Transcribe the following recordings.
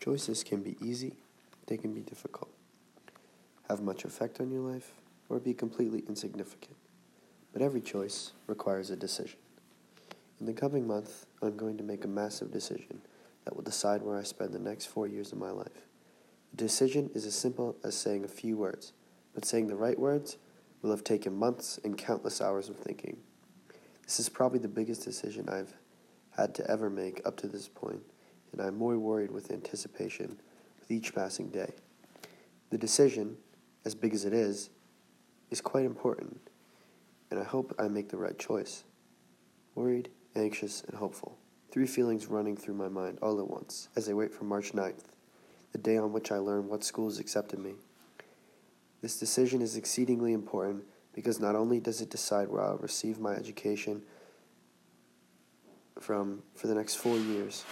Choices can be easy, they can be difficult, have much effect on your life, or be completely insignificant. But every choice requires a decision. In the coming month, I'm going to make a massive decision that will decide where I spend the next four years of my life. The decision is as simple as saying a few words, but saying the right words will have taken months and countless hours of thinking. This is probably the biggest decision I've had to ever make up to this point, and I'm more worried with anticipation with each passing day. The decision, as big as it is, is quite important, and I hope I make the right choice. Worried, anxious, and hopeful. Three feelings running through my mind all at once as I wait for March 9th, the day on which I learn what schools accepted me. This decision is exceedingly important because not only does it decide where I'll receive my education from for the next four years,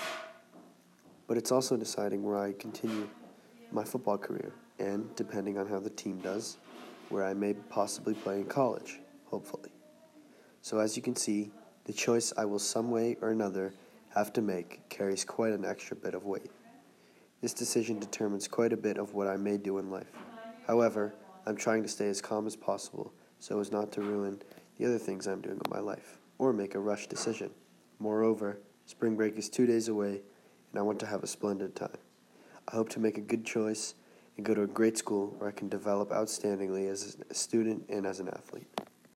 but it's also deciding where I continue my football career and, depending on how the team does, where I may possibly play in college, hopefully. So, as you can see, the choice I will some way or another have to make carries quite an extra bit of weight. This decision determines quite a bit of what I may do in life. However, I'm trying to stay as calm as possible so as not to ruin the other things I'm doing in my life or make a rush decision. Moreover, spring break is two days away and I want to have a splendid time. I hope to make a good choice and go to a great school where I can develop outstandingly as a student and as an athlete.